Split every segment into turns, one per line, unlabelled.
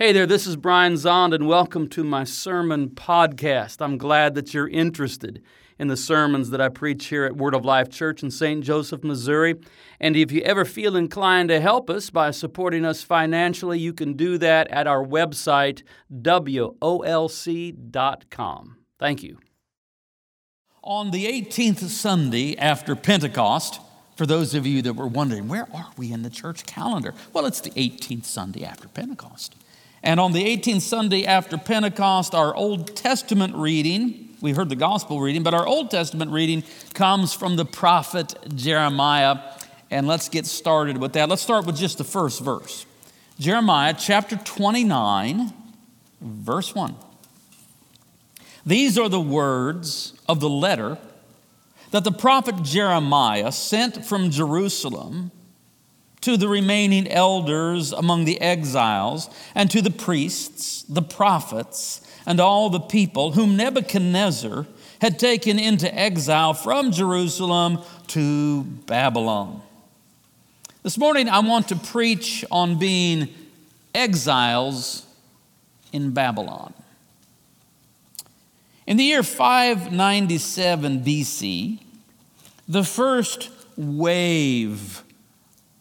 Hey there, this is Brian Zahnd, and welcome to my sermon podcast. I'm glad that you're interested in the sermons that I preach here at Word of Life Church in St. Joseph, Missouri. And if you ever feel inclined to help us by supporting us financially, you can do that at our website, wolc.com. Thank you.
On the 18th Sunday after Pentecost, for those of you that were wondering, where are we in the church calendar? Well, it's the 18th Sunday after Pentecost. And on the 18th Sunday after Pentecost, our Old Testament reading, we heard the gospel reading, but our Old Testament reading comes from the prophet Jeremiah. And let's get started with that. Let's start with just the first verse Jeremiah chapter 29, verse 1. These are the words of the letter that the prophet Jeremiah sent from Jerusalem to the remaining elders among the exiles, and to the priests, the prophets, and all the people whom Nebuchadnezzar had taken into exile from Jerusalem to Babylon. This morning, I want to preach on being exiles in Babylon. In the year 597 BC, the first wave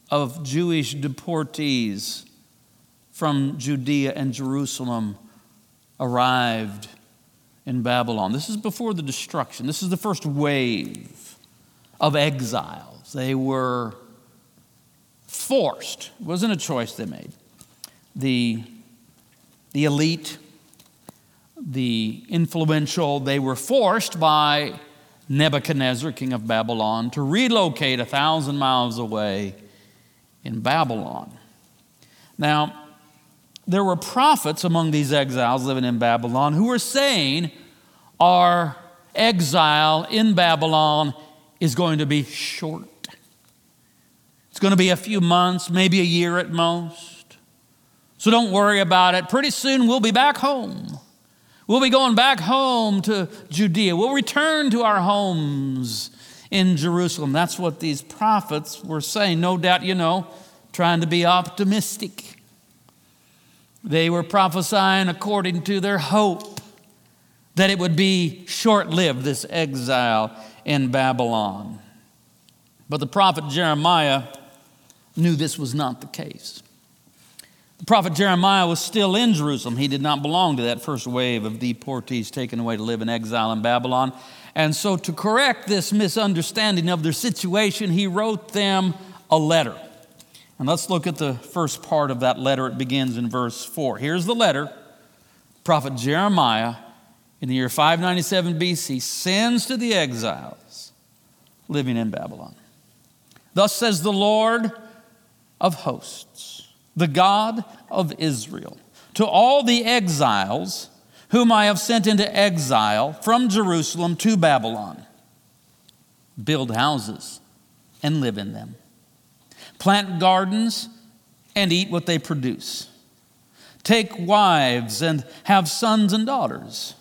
of Jewish deportees from Judea and Jerusalem arrived in Babylon. This is before the destruction. This is the first wave of exiles. They were forced, it wasn't a choice they made. The, the elite, the influential, they were forced by Nebuchadnezzar, king of Babylon, to relocate a thousand miles away in Babylon. Now, there were prophets among these exiles living in Babylon who were saying our exile in Babylon is going to be short. It's going to be a few months, maybe a year at most. So don't worry about it. Pretty soon we'll be back home. We'll be going back home to Judea. We'll return to our homes in Jerusalem. That's what these prophets were saying. No doubt, you know, trying to be optimistic. They were prophesying according to their hope that it would be short lived, this exile in Babylon. But the prophet Jeremiah knew this was not the case. The prophet Jeremiah was still in Jerusalem. He did not belong to that first wave of deportees taken away to live in exile in Babylon. And so, to correct this misunderstanding of their situation, he wrote them a letter. And let's look at the first part of that letter. It begins in verse 4. Here's the letter Prophet Jeremiah, in the year 597 BC, sends to the exiles living in Babylon. Thus says the Lord of hosts, the God of Israel, to all the exiles whom I have sent into exile from Jerusalem to Babylon build houses and live in them, plant gardens and eat what they produce, take wives and have sons and daughters.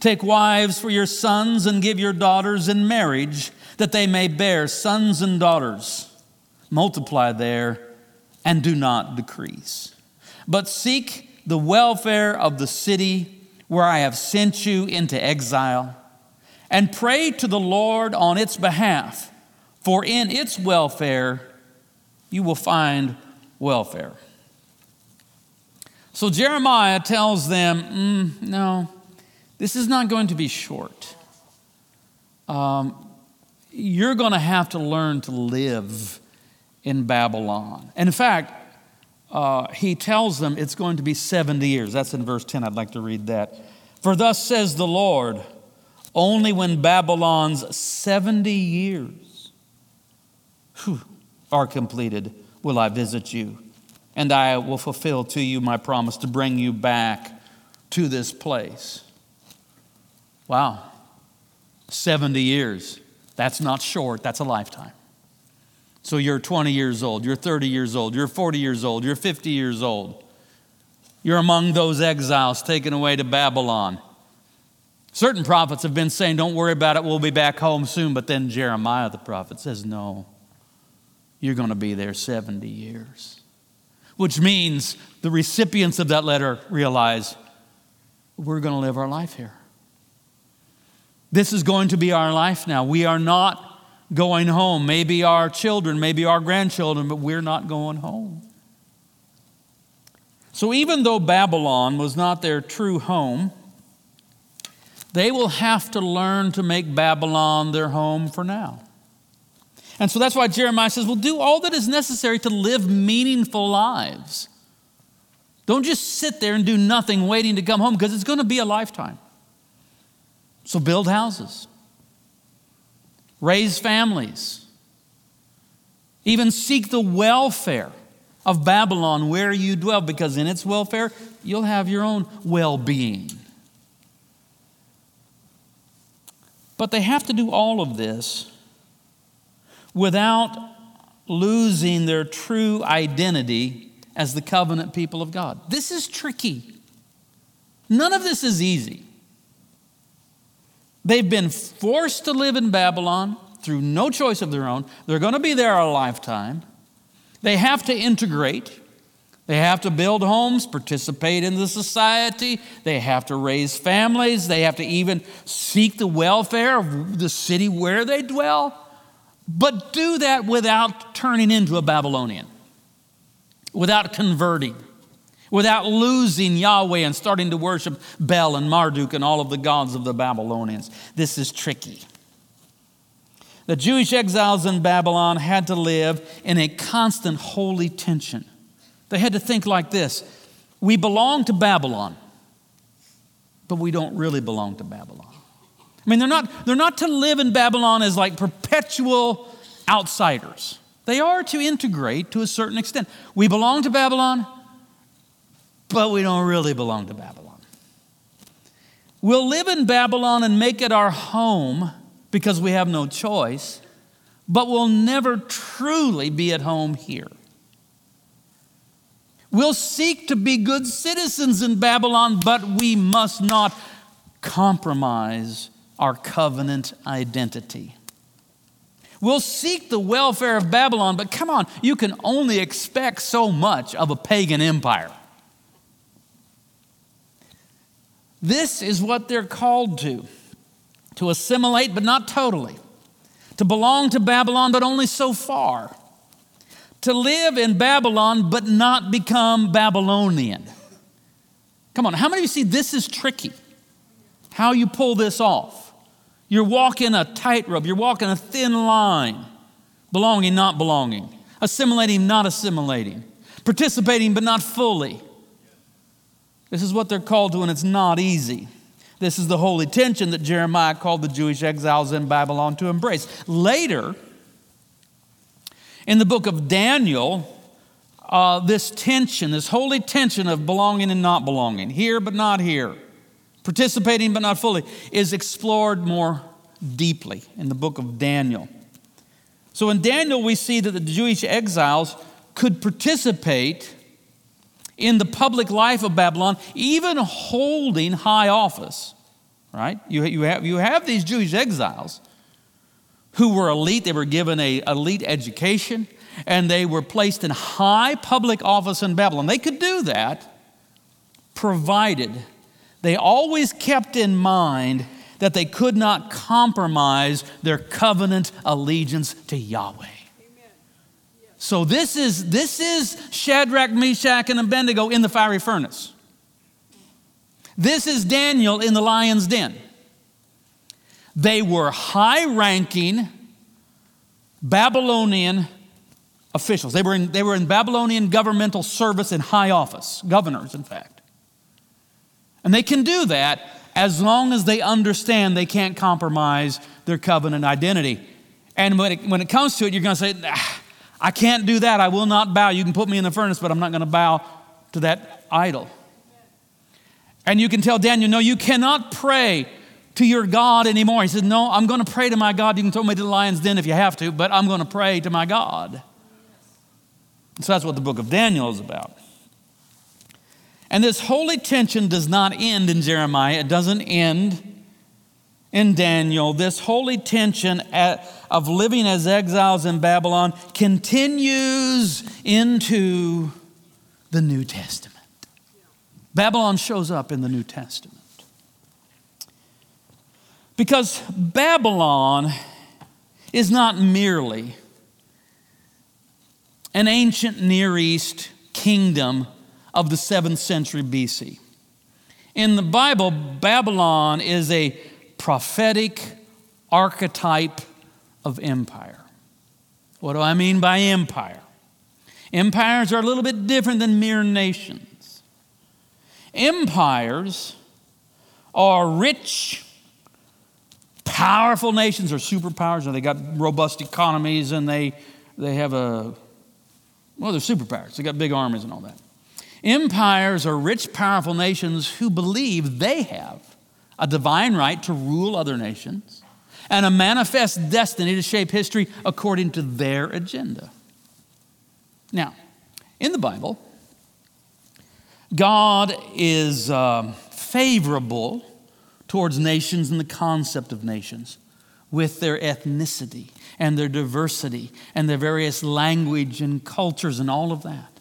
Take wives for your sons and give your daughters in marriage that they may bear sons and daughters. Multiply there and do not decrease. But seek the welfare of the city where I have sent you into exile, and pray to the Lord on its behalf, for in its welfare you will find welfare. So Jeremiah tells them, mm, no, this is not going to be short. Um, you're going to have to learn to live in Babylon. And in fact, uh, he tells them it's going to be 70 years. That's in verse 10. I'd like to read that. For thus says the Lord, only when Babylon's 70 years whew, are completed will I visit you, and I will fulfill to you my promise to bring you back to this place. Wow. 70 years. That's not short, that's a lifetime. So you're 20 years old, you're 30 years old, you're 40 years old, you're 50 years old. You're among those exiles taken away to Babylon. Certain prophets have been saying, Don't worry about it, we'll be back home soon. But then Jeremiah the prophet says, No, you're going to be there 70 years. which means the recipients of that letter realize we're going to live our life here. This is going to be our life now. We are not going home. Maybe our children, maybe our grandchildren, but we're not going home. So even though Babylon was not their true home, they will have to learn to make Babylon their home for now. And so that's why Jeremiah says, well, do all that is necessary to live meaningful lives. Don't just sit there and do nothing waiting to come home because it's going to be a lifetime. So build houses, raise families, even seek the welfare of Babylon where you dwell because in its welfare, you'll have your own well being. But they have to do all of this without losing their true identity as the covenant people of God. This is tricky. None of this is easy. They've been forced to live in Babylon through no choice of their own. They're going to be there a lifetime. They have to integrate. They have to build homes, participate in the society. They have to raise families. They have to even seek the welfare of the city where they dwell but do that without turning into a Babylonian, without converting, without losing Yahweh and starting to worship Bel and Marduk and all of the gods of the Babylonians. This is tricky. The Jewish exiles in Babylon had to live in a constant holy tension. They had to think like this We belong to Babylon, but we don't really belong to Babylon. I mean, they're not, they're not to live in Babylon as like perpetual outsiders. They are to integrate to a certain extent. We belong to Babylon, but we don't really belong to Babylon. We'll live in Babylon and make it our home because we have no choice, but we'll never truly be at home here. We'll seek to be good citizens in Babylon, but we must not compromise our covenant identity. We'll seek the welfare of Babylon, but come on, you can only expect so much of a pagan empire. This is what they're called to to assimilate, but not totally, to belong to Babylon, but only so far, to live in Babylon, but not become Babylonian. Come on, how many of you see this is tricky? How you pull this off? You're walking a tightrope, you're walking a thin line, belonging, not belonging, assimilating, not assimilating, participating, but not fully. This is what they're called to, and it's not easy. This is the holy tension that Jeremiah called the Jewish exiles in Babylon to embrace. Later, in the book of Daniel, uh, this tension, this holy tension of belonging and not belonging, here but not here, participating but not fully, is explored more deeply in the book of Daniel. So in Daniel, we see that the Jewish exiles could participate in the public life of Babylon, even holding high office. Right? You, you, have, you have these Jewish exiles who were elite, they were given a elite education, and they were placed in high public office in Babylon. They could do that provided they always kept in mind that they could not compromise their covenant allegiance to Yahweh. So this is this is Shadrach, Meshach, and Abednego in the fiery furnace. This is Daniel in the lion's den. They were high-ranking Babylonian officials. They were in, they were in Babylonian governmental service in high office, governors, in fact. And they can do that as long as they understand they can't compromise their covenant identity. And when it, when it comes to it, you're going to say, I can't do that. I will not bow. You can put me in the furnace, but I'm not going to bow to that idol. And you can tell Daniel, no, you cannot pray to your God anymore. He said, No, I'm going to pray to my God. You can throw me to the lion's den if you have to, but I'm going to pray to my God. So that's what the book of Daniel is about. And this holy tension does not end in Jeremiah, it doesn't end in Daniel. This holy tension at, of living as exiles in Babylon continues into the New Testament. Babylon shows up in the New Testament. Because Babylon is not merely an ancient Near East kingdom of the 7th century BC. In the Bible, Babylon is a prophetic archetype of empire. What do I mean by empire? Empires are a little bit different than mere nations. Empires are rich, powerful nations or superpowers, and they got robust economies and they, they have a, well, they're superpowers. They got big armies and all that. Empires are rich, powerful nations who believe they have a divine right to rule other nations and a manifest destiny to shape history according to their agenda. Now, in the Bible, God is uh, favorable towards nations and the concept of nations with their ethnicity and their diversity and their various language and cultures and all of that.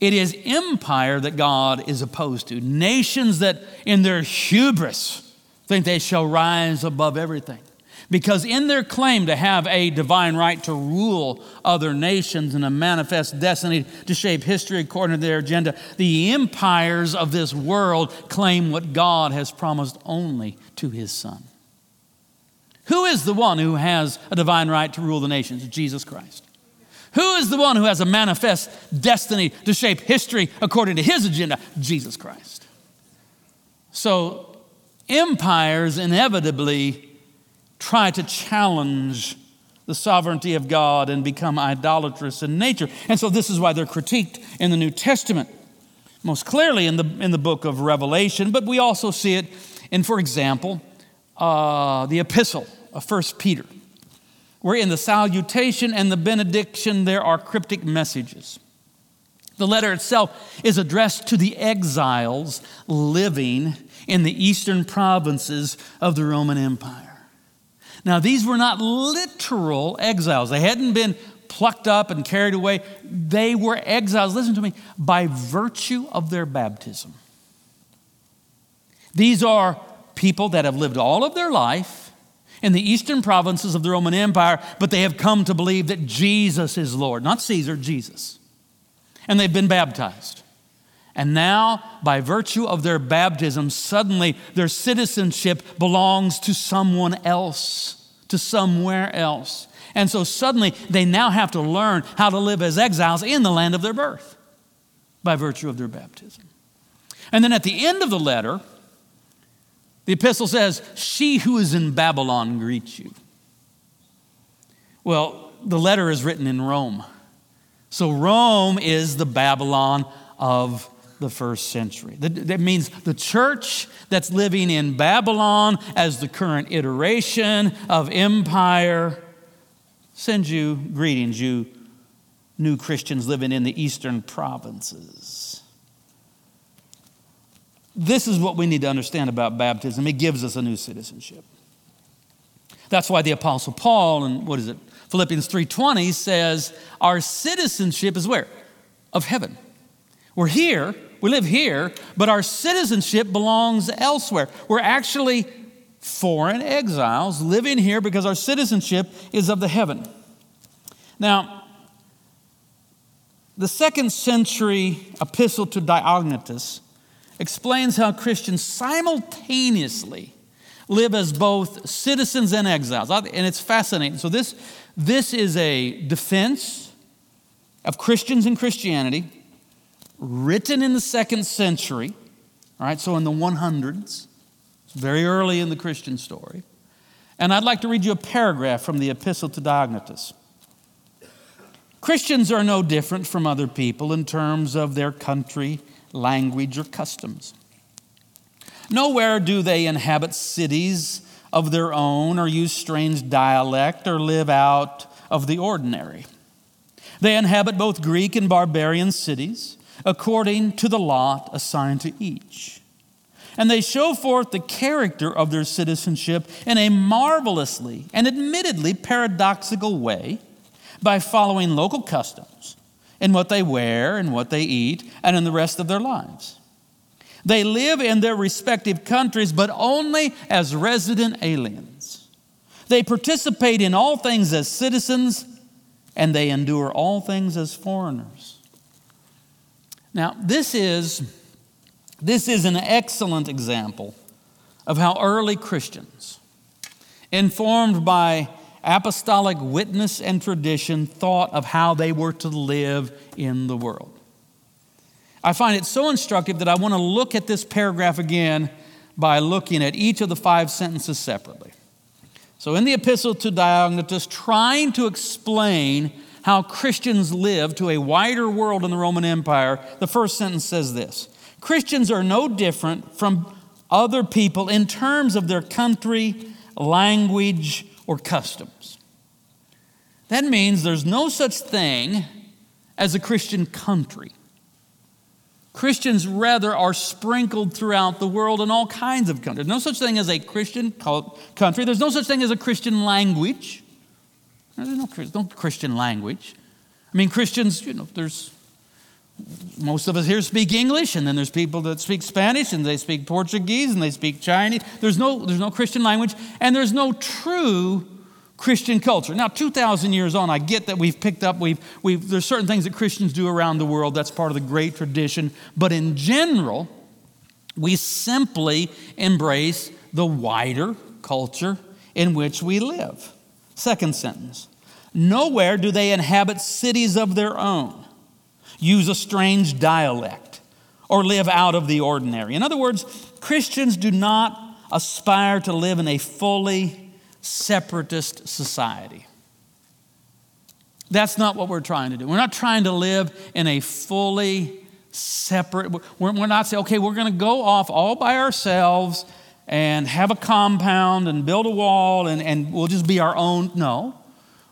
It is empire that God is opposed to. Nations that, in their hubris, think they shall rise above everything. Because in their claim to have a divine right to rule other nations and a manifest destiny to shape history according to their agenda, the empires of this world claim what God has promised only to his Son. Who is the one who has a divine right to rule the nations? Jesus Christ. Who is the one who has a manifest destiny to shape history according to his agenda? Jesus Christ. So, empires inevitably try to challenge the sovereignty of God and become idolatrous in nature. And so this is why they're critiqued in the New Testament, most clearly in the, in the book of Revelation, but we also see it in, for example, uh, the epistle of 1 Peter, where in the salutation and the benediction there are cryptic messages. The letter itself is addressed to the exiles living in the eastern provinces of the Roman Empire. Now, these were not literal exiles, they hadn't been plucked up and carried away. They were exiles, listen to me, by virtue of their baptism. These are people that have lived all of their life in the eastern provinces of the Roman Empire, but they have come to believe that Jesus is Lord, not Caesar, Jesus. And they've been baptized. And now, by virtue of their baptism, suddenly their citizenship belongs to someone else, to somewhere else. And so suddenly they now have to learn how to live as exiles in the land of their birth by virtue of their baptism. And then at the end of the letter, the epistle says, She who is in Babylon greets you. Well, the letter is written in Rome. So Rome is the Babylon of the first century. That means the church that's living in Babylon as the current iteration of empire sends you greetings, you new Christians living in the eastern provinces. This is what we need to understand about baptism. It gives us a new citizenship. That's why the apostle Paul and what is it? Philippians 3:20 says our citizenship is where? Of heaven. We're here, we live here, but our citizenship belongs elsewhere. We're actually foreign exiles living here because our citizenship is of the heaven. Now, the second century epistle to Diognetus explains how Christians simultaneously live as both citizens and exiles. And it's fascinating. So, this, this is a defense of Christians and Christianity written in the second century, all right, so in the 100s, very early in the Christian story. And I'd like to read you a paragraph from the Epistle to Diognetus. Christians are no different from other people in terms of their country, language, or customs. Nowhere do they inhabit cities of their own or use strange dialect or live out of the ordinary. They inhabit both Greek and barbarian cities according to the lot assigned to each. And they show forth the character of their citizenship in a marvelously and admittedly paradoxical way by following local customs in what they wear and what they eat and in the rest of their lives. They live in their respective countries, but only as resident aliens. They participate in all things as citizens, and they endure all things as foreigners. Now, this is, this is an excellent example of how early Christians, informed by apostolic witness and tradition, thought of how they were to live in the world. I find it so instructive that I want to look at this paragraph again by looking at each of the five sentences separately. So, in the epistle to Diognetus, trying to explain how Christians live to a wider world in the Roman Empire, the first sentence says this Christians are no different from other people in terms of their country, language, or customs. That means there's no such thing as a Christian country. Christians, rather, are sprinkled throughout the world in all kinds of countries. No such thing as a Christian country. There's no such thing as a Christian language. There's no, no Christian language. I mean, Christians, you know, there's most of us here speak English, and then there's people that speak Spanish, and they speak Portuguese, and they speak Chinese. There's no, there's no Christian language, and there's no true Christian culture. Now, 2,000 years on, I get that we've picked up, we've, we've, there's certain things that Christians do around the world. That's part of the great tradition. But in general, we simply embrace the wider culture in which we live. Second sentence Nowhere do they inhabit cities of their own, use a strange dialect, or live out of the ordinary. In other words, Christians do not aspire to live in a fully separatist society. That's not what we're trying to do. We're not trying to live in a fully separate, we're, we're not saying, okay, we're going to go off all by ourselves and have a compound and build a wall and, and we'll just be our own. No.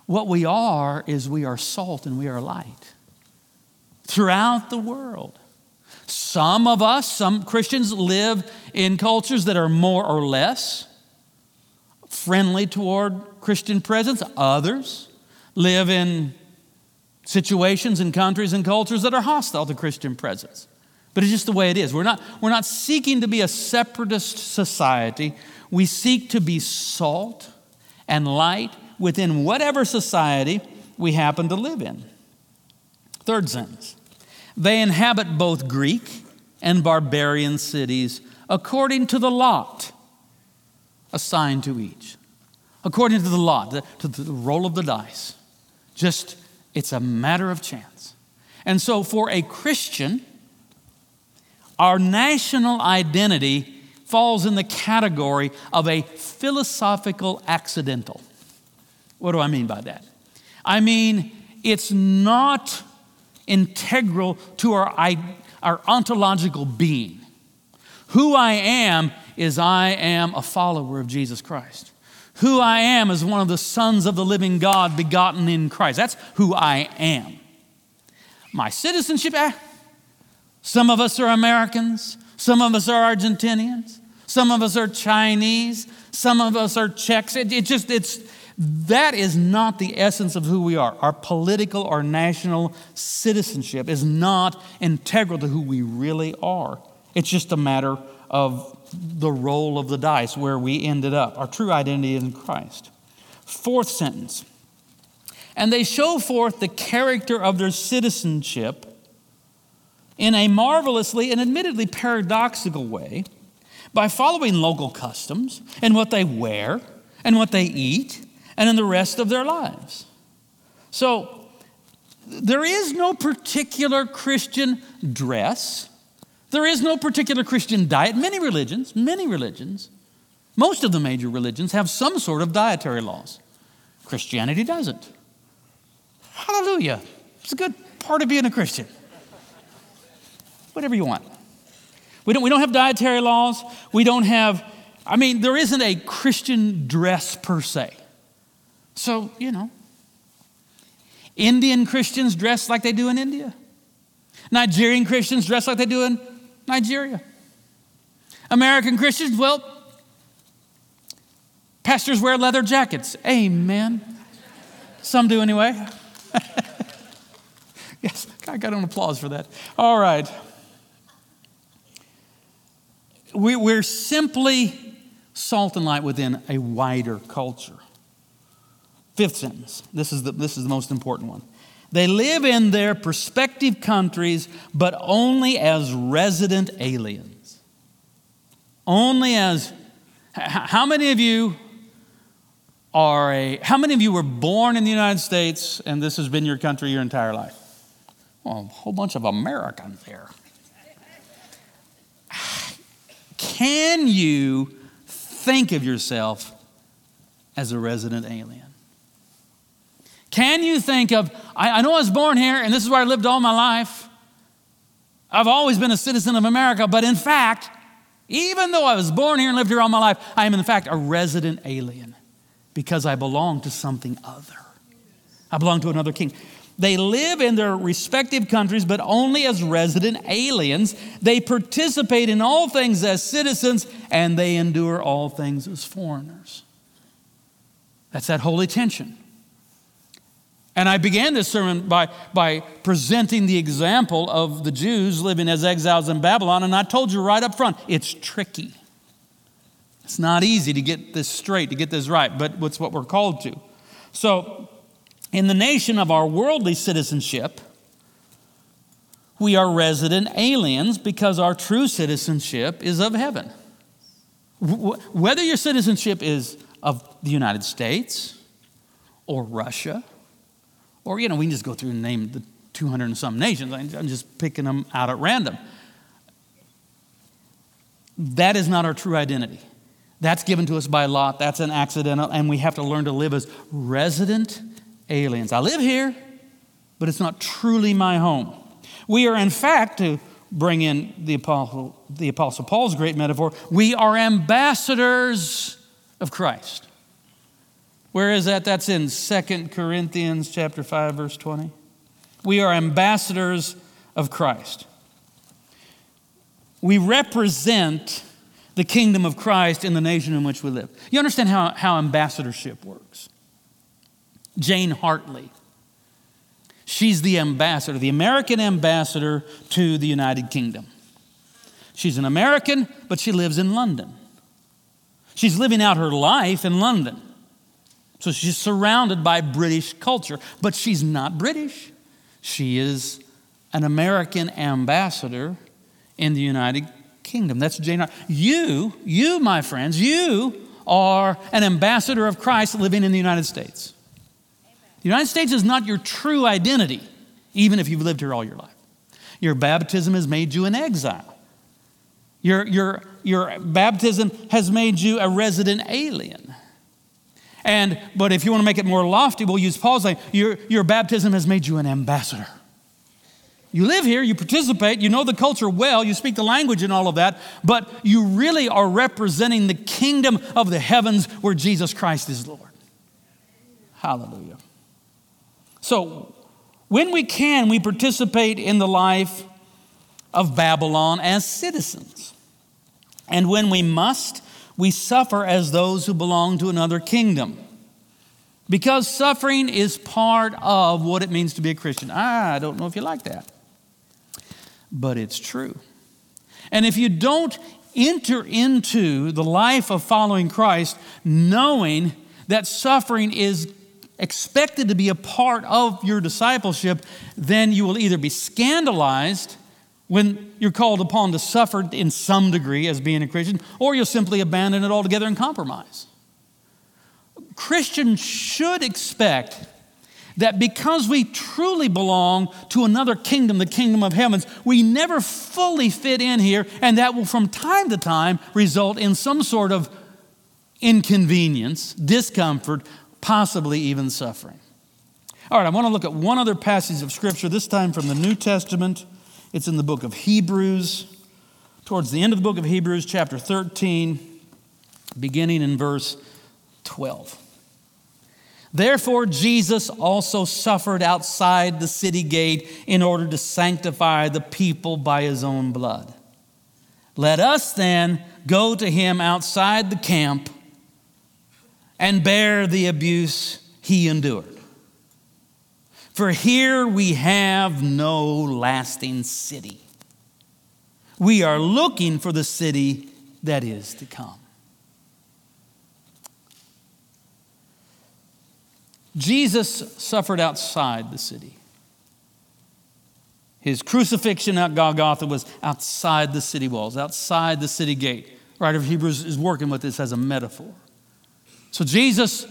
What we are is we are salt and we are light throughout the world. Some of us, some Christians, live in cultures that are more or less friendly toward Christian presence. Others live in situations and countries and cultures that are hostile to Christian presence. But it's just the way it is. We're not, we're not seeking to be a separatist society. We seek to be salt and light within whatever society we happen to live in. Third sentence they inhabit both Greek and barbarian cities according to the lot assigned to each, according to the lot, the, to the roll of the dice. Just, it's a matter of chance. And so, for a Christian, our national identity falls in the category of a philosophical accidental. What do I mean by that? I mean, it's not integral to our, our ontological being. Who I am is I am a follower of Jesus Christ. Who I am is one of the sons of the living God begotten in Christ. That's who I am. My citizenship, eh, some of us are Americans, some of us are Argentinians, some of us are Chinese, some of us are Czechs. It, it just, it's, that is not the essence of who we are. Our political or national citizenship is not integral to who we really are. It's just a matter of the roll of the dice where we ended up. Our true identity is in Christ. Fourth sentence. And they show forth the character of their citizenship in a marvelously and admittedly paradoxical way by following local customs and what they wear and what they eat and in the rest of their lives. So, there is no particular Christian dress there is no particular Christian diet. Many religions, many religions, most of the major religions have some sort of dietary laws. Christianity doesn't. Hallelujah. It's a good part of being a Christian. Whatever you want. We don't, we don't have dietary laws. We don't have, I mean, there isn't a Christian dress per se. So, you know, Indian Christians dress like they do in India. Nigerian Christians dress like they do in Nigeria. American Christians, well, pastors wear leather jackets. Amen. Some do anyway. Yes, I got an applause for that. All right. We, we're simply salt and light within a wider culture. Fifth sentence. This is the, this is the most important one. They live in their prospective countries, but only as resident aliens. Only as. How many of you are a. How many of you were born in the United States and this has been your country your entire life? Well, a whole bunch of Americans here. Can you think of yourself as a resident alien? Can you think of, I, I, know I was born here and this is where I lived all my life. I've always been a citizen of America, but in fact, even though I was born here and lived here all my life, I am in fact a resident alien because I belong to something other. I belong to another king. They live in their respective countries, but only as resident aliens. They participate in all things as citizens, and they endure all things as foreigners. That's that holy tension. And I began this sermon by, by presenting the example of the Jews living as exiles in Babylon, and I told you right up front it's tricky. It's not easy to get this straight, to get this right, but it's what we're called to. So, in the nation of our worldly citizenship, we are resident aliens because our true citizenship is of heaven. Whether your citizenship is of the United States or Russia, or, you know, we can just go through and name the 200 and some nations. I'm just picking them out at random. That is not our true identity. That's given to us by lot. That's an accidental, and we have to learn to live as resident aliens. I live here, but it's not truly my home. We are, in fact, to bring in the Apostle, the Apostle Paul's great metaphor, we are ambassadors of Christ. Where is that? That's in 2 Corinthians chapter 5 verse 20. We are ambassadors of Christ. We represent the kingdom of Christ in the nation in which we live. You understand how, how ambassadorship works? Jane Hartley. She's the ambassador, the American ambassador to the United Kingdom. She's an American, but she lives in London. She's living out her life in London. So she's surrounded by British culture, but she's not British. She is an American ambassador in the United Kingdom. That's Jane. You, you, my friends, you are an ambassador of Christ living in the United States. The United States is not your true identity, even if you've lived here all your life. Your baptism has made you an exile. Your, your, your baptism has made you a resident alien. And, but if you want to make it more lofty, we'll use Paul's line your, your baptism has made you an ambassador. You live here, you participate, you know the culture well, you speak the language and all of that, but you really are representing the kingdom of the heavens where Jesus Christ is Lord. Hallelujah. So, when we can, we participate in the life of Babylon as citizens. And when we must, we suffer as those who belong to another kingdom. Because suffering is part of what it means to be a Christian. Ah, I don't know if you like that, but it's true. And if you don't enter into the life of following Christ knowing that suffering is expected to be a part of your discipleship, then you will either be scandalized when you're called upon to suffer in some degree as being a Christian, or you'll simply abandon it altogether and compromise. Christians should expect that because we truly belong to another kingdom, the kingdom of heavens, we never fully fit in here, and that will from time to time result in some sort of inconvenience, discomfort, possibly even suffering. All right, I want to look at one other passage of Scripture, this time from the New Testament. It's in the book of Hebrews, towards the end of the book of Hebrews, chapter 13, beginning in verse 12. Therefore, Jesus also suffered outside the city gate in order to sanctify the people by his own blood. Let us then go to him outside the camp and bear the abuse he endured. For here we have no lasting city. We are looking for the city that is to come. Jesus suffered outside the city. His crucifixion at Golgotha was outside the city walls, outside the city gate. Writer of Hebrews is working with this as a metaphor. So Jesus,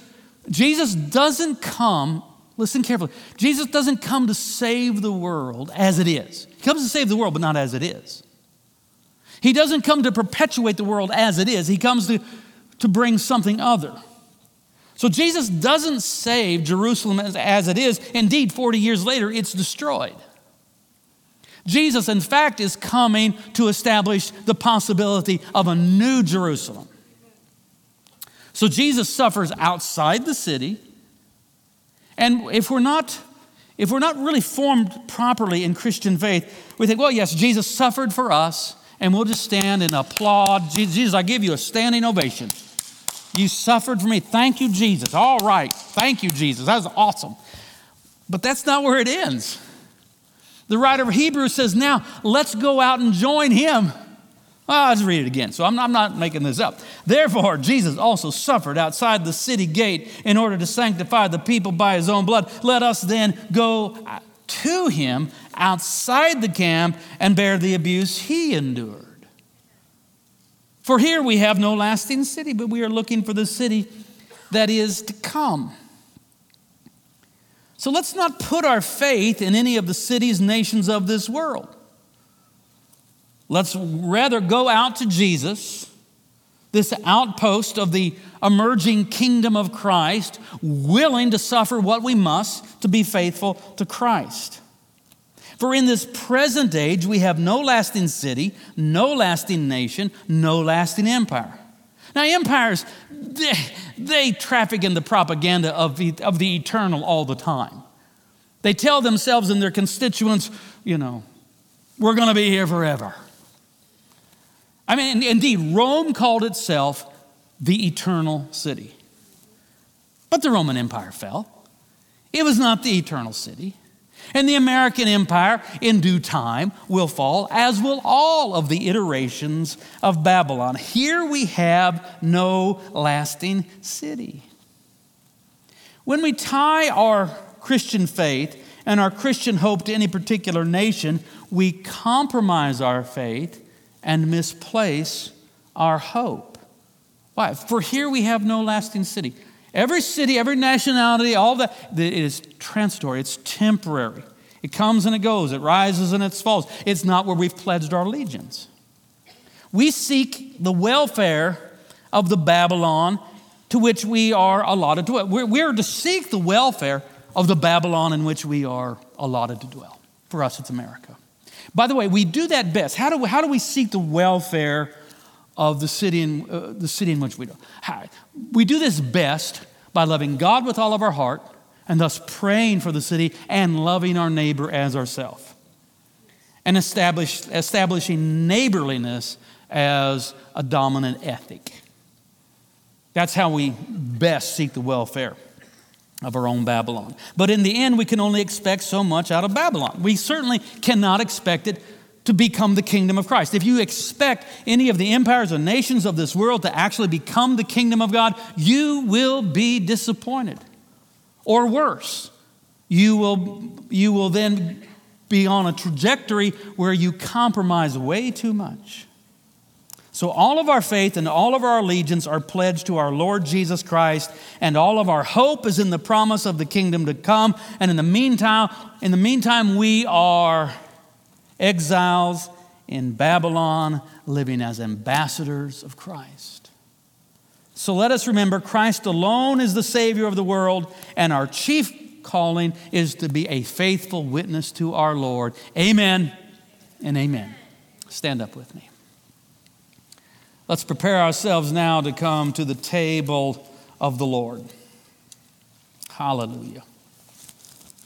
Jesus doesn't come, listen carefully, Jesus doesn't come to save the world as it is. He comes to save the world, but not as it is. He doesn't come to perpetuate the world as it is. He comes to, to bring something other. So Jesus doesn't save Jerusalem as, as it is. Indeed, 40 years later, it's destroyed. Jesus, in fact, is coming to establish the possibility of a new Jerusalem. So Jesus suffers outside the city. And if we're not if we're not really formed properly in Christian faith, we think, well, yes, Jesus suffered for us, and we'll just stand and applaud. Jesus, I give you a standing ovation. You suffered for me. Thank you, Jesus. All right. Thank you, Jesus. That was awesome. But that's not where it ends. The writer of Hebrews says, now let's go out and join him. Well, I'll just read it again. So I'm not, I'm not making this up. Therefore, Jesus also suffered outside the city gate in order to sanctify the people by his own blood. Let us then go uh, to him outside the camp and bear the abuse he endured. For here we have no lasting city, but we are looking for the city that is to come. So let's not put our faith in any of the cities, nations of this world. Let's rather go out to Jesus, this outpost of the emerging kingdom of Christ, willing to suffer what we must to be faithful to Christ. For in this present age, we have no lasting city, no lasting nation, no lasting empire. Now, empires, they, they traffic in the propaganda of the, of the eternal all the time. They tell themselves and their constituents, you know, we're going to be here forever. I mean, indeed, Rome called itself the eternal city. But the Roman Empire fell. It was not the eternal city. And the American empire, in due time, will fall, as will all of the iterations of Babylon. Here we have no lasting city. When we tie our Christian faith and our Christian hope to any particular nation, we compromise our faith and misplace our hope. Why? For here we have no lasting city. Every city, every nationality, all that, it is transitory, it's temporary. It comes and it goes, it rises and it falls. It's not where we've pledged our allegiance. We seek the welfare of the Babylon to which we are allotted to dwell. We're, we're to seek the welfare of the Babylon in which we are allotted to dwell. For us, it's America. By the way, we do that best. How do we, how do we seek the welfare of the city in, uh, the city in which we do. We do this best by loving God with all of our heart and thus praying for the city and loving our neighbor as ourselves. And establish, establishing neighborliness as a dominant ethic. That's how we best seek the welfare of our own Babylon. But in the end, we can only expect so much out of Babylon. We certainly cannot expect it to become the kingdom of Christ. If you expect any of the empires or nations of this world to actually become the kingdom of God, you will be disappointed. Or worse, you will, you will then be on a trajectory where you compromise way too much. So, all of our faith and all of our allegiance are pledged to our Lord Jesus Christ, and all of our hope is in the promise of the kingdom to come. And in the meantime, in the meantime, we are exiles in Babylon, living as ambassadors of Christ. So let us remember Christ alone is the Savior of the world, and our chief calling is to be a faithful witness to our Lord. Amen and amen. Stand up with me. Let's prepare ourselves now to come to the table of the Lord. Hallelujah.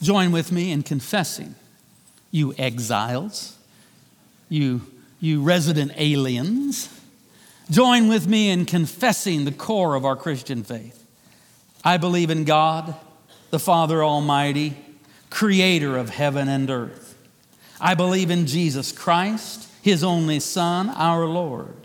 Join with me in confessing you exiles, you, you resident aliens. Join with me in confessing the core of our Christian faith. I believe in God, the Father Almighty creator of heaven and earth. I believe in Jesus Christ, his only Son, our Lord.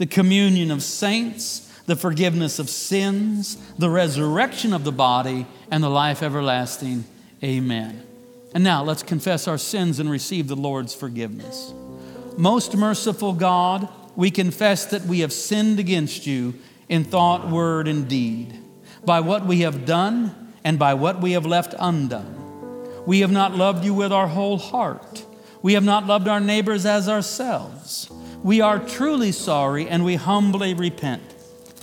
the communion of saints, the forgiveness of sins, the resurrection of the body, and the life everlasting. Amen. And now let's confess our sins and receive the Lord's forgiveness. Most merciful God, we confess that we have sinned against you in thought, word, and deed, by what we have done and by what we have left undone. We have not loved you with our whole heart. We have not loved our neighbors as ourselves. We are truly sorry and we humbly repent.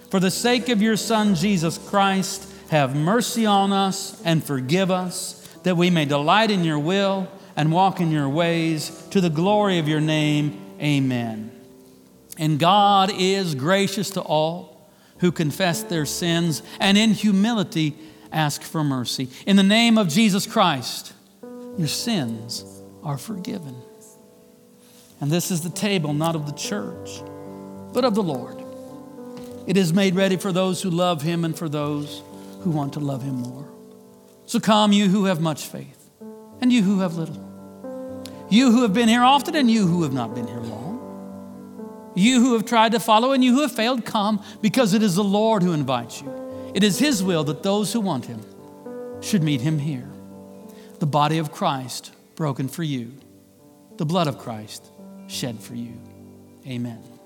For the sake of your Son, Jesus Christ, have mercy on us and forgive us, that we may delight in your will and walk in your ways to the glory of your name. Amen. And God is gracious to all who confess their sins and in humility ask for mercy. In the name of Jesus Christ, your sins are forgiven. And this is the table not of the church, but of the Lord. It is made ready for those who love him and for those who want to love him more. So come, you who have much faith, and you who have little. You who have been here often, and you who have not been here long. You who have tried to follow, and you who have failed, come, because it is the Lord who invites you. It is His will that those who want Him should meet Him here. The body of Christ broken for you, the blood of Christ shed for you. Amen.